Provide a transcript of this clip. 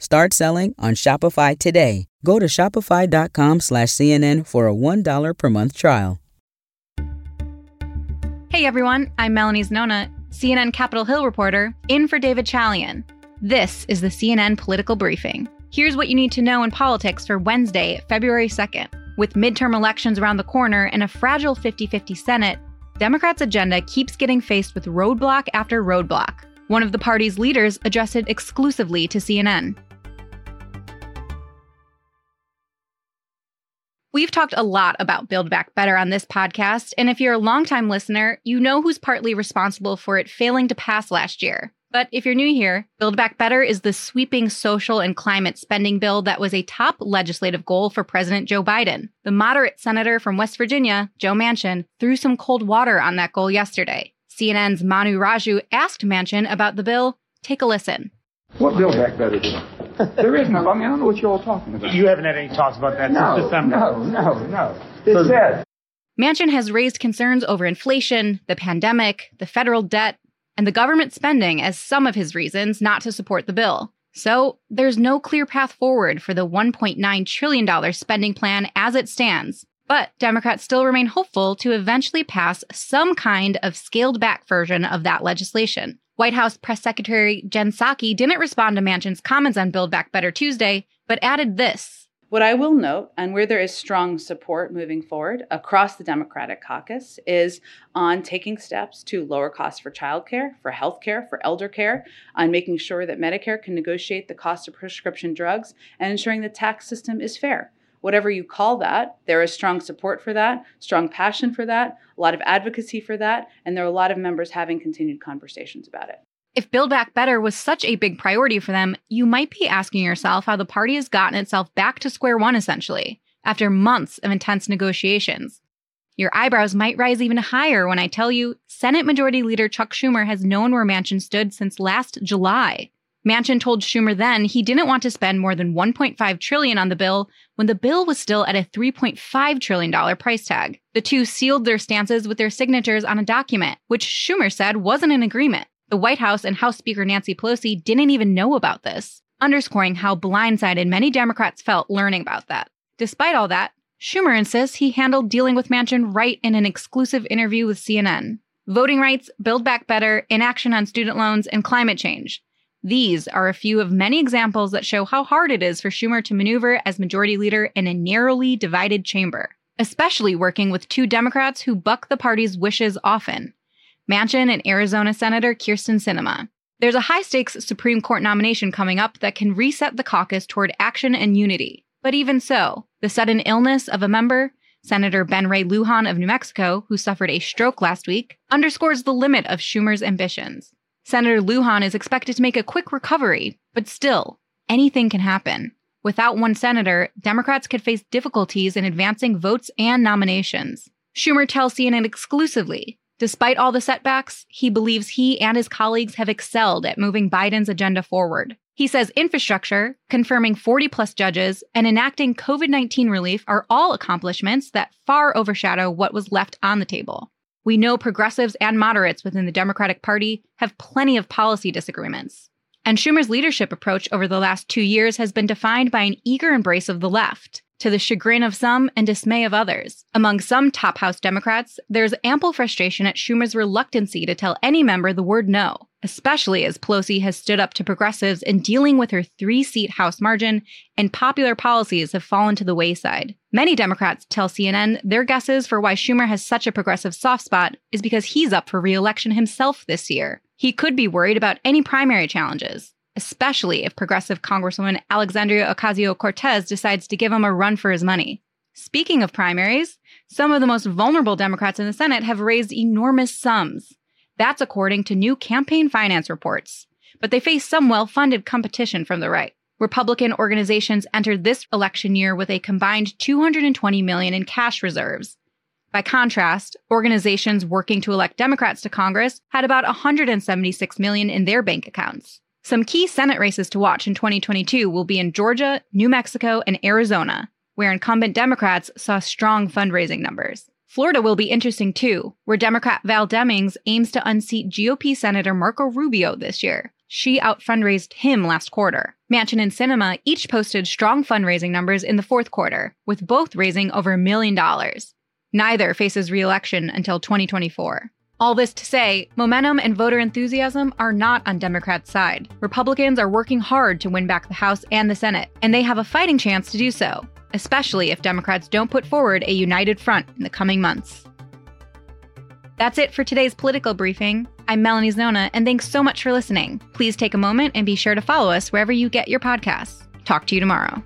Start selling on Shopify today. Go to shopify.com slash CNN for a $1 per month trial. Hey everyone, I'm Melanie Zanona, CNN Capitol Hill reporter, in for David Chalian. This is the CNN Political Briefing. Here's what you need to know in politics for Wednesday, February 2nd. With midterm elections around the corner and a fragile 50 50 Senate, Democrats' agenda keeps getting faced with roadblock after roadblock. One of the party's leaders addressed it exclusively to CNN. We've talked a lot about Build Back Better on this podcast, and if you're a longtime listener, you know who's partly responsible for it failing to pass last year. But if you're new here, Build Back Better is the sweeping social and climate spending bill that was a top legislative goal for President Joe Biden. The moderate senator from West Virginia, Joe Manchin, threw some cold water on that goal yesterday. CNN's Manu Raju asked Manchin about the bill. Take a listen. What Build Back Better do? There is no. I mean, I don't know what you're all talking about. You haven't had any talks about that no, since December. No, no, no. It said. Manchin has raised concerns over inflation, the pandemic, the federal debt, and the government spending as some of his reasons not to support the bill. So, there's no clear path forward for the $1.9 trillion spending plan as it stands. But Democrats still remain hopeful to eventually pass some kind of scaled back version of that legislation. White House Press Secretary Jen Psaki didn't respond to Manchin's comments on Build Back Better Tuesday, but added this. What I will note, and where there is strong support moving forward across the Democratic caucus, is on taking steps to lower costs for childcare, for healthcare, for elder care, on making sure that Medicare can negotiate the cost of prescription drugs, and ensuring the tax system is fair whatever you call that, there is strong support for that, strong passion for that, a lot of advocacy for that, and there are a lot of members having continued conversations about it. If Build Back Better was such a big priority for them, you might be asking yourself how the party has gotten itself back to square one essentially, after months of intense negotiations. Your eyebrows might rise even higher when I tell you Senate Majority Leader Chuck Schumer has known where Manchin stood since last July. Manchin told Schumer then he didn't want to spend more than 1.5 trillion on the bill when the bill was still at a 3.5 trillion dollar price tag. The two sealed their stances with their signatures on a document, which Schumer said wasn't an agreement. The White House and House Speaker Nancy Pelosi didn't even know about this, underscoring how blindsided many Democrats felt learning about that. Despite all that, Schumer insists he handled dealing with Manchin right in an exclusive interview with CNN. Voting rights, Build Back Better, inaction on student loans, and climate change. These are a few of many examples that show how hard it is for Schumer to maneuver as majority leader in a narrowly divided chamber, especially working with two Democrats who buck the party's wishes often Manchin and Arizona Senator Kyrsten Sinema. There's a high stakes Supreme Court nomination coming up that can reset the caucus toward action and unity. But even so, the sudden illness of a member, Senator Ben Ray Lujan of New Mexico, who suffered a stroke last week, underscores the limit of Schumer's ambitions. Senator Lujan is expected to make a quick recovery, but still, anything can happen. Without one senator, Democrats could face difficulties in advancing votes and nominations. Schumer tells CNN exclusively, despite all the setbacks, he believes he and his colleagues have excelled at moving Biden's agenda forward. He says infrastructure, confirming 40 plus judges, and enacting COVID 19 relief are all accomplishments that far overshadow what was left on the table. We know progressives and moderates within the Democratic Party have plenty of policy disagreements. And Schumer's leadership approach over the last two years has been defined by an eager embrace of the left, to the chagrin of some and dismay of others. Among some top House Democrats, there's ample frustration at Schumer's reluctancy to tell any member the word no especially as Pelosi has stood up to progressives in dealing with her three seat House margin and popular policies have fallen to the wayside. Many Democrats tell CNN their guesses for why Schumer has such a progressive soft spot is because he's up for re election himself this year. He could be worried about any primary challenges, especially if progressive Congresswoman Alexandria Ocasio Cortez decides to give him a run for his money. Speaking of primaries, some of the most vulnerable Democrats in the Senate have raised enormous sums. That's according to new campaign finance reports. But they face some well funded competition from the right. Republican organizations entered this election year with a combined 220 million in cash reserves. By contrast, organizations working to elect Democrats to Congress had about 176 million in their bank accounts. Some key Senate races to watch in 2022 will be in Georgia, New Mexico, and Arizona, where incumbent Democrats saw strong fundraising numbers. Florida will be interesting too, where Democrat Val Demings aims to unseat GOP Senator Marco Rubio this year. She out fundraised him last quarter. Manchin and Sinema each posted strong fundraising numbers in the fourth quarter, with both raising over a million dollars. Neither faces re election until 2024. All this to say, momentum and voter enthusiasm are not on Democrats' side. Republicans are working hard to win back the House and the Senate, and they have a fighting chance to do so, especially if Democrats don't put forward a united front in the coming months. That's it for today's political briefing. I'm Melanie Zanona, and thanks so much for listening. Please take a moment and be sure to follow us wherever you get your podcasts. Talk to you tomorrow.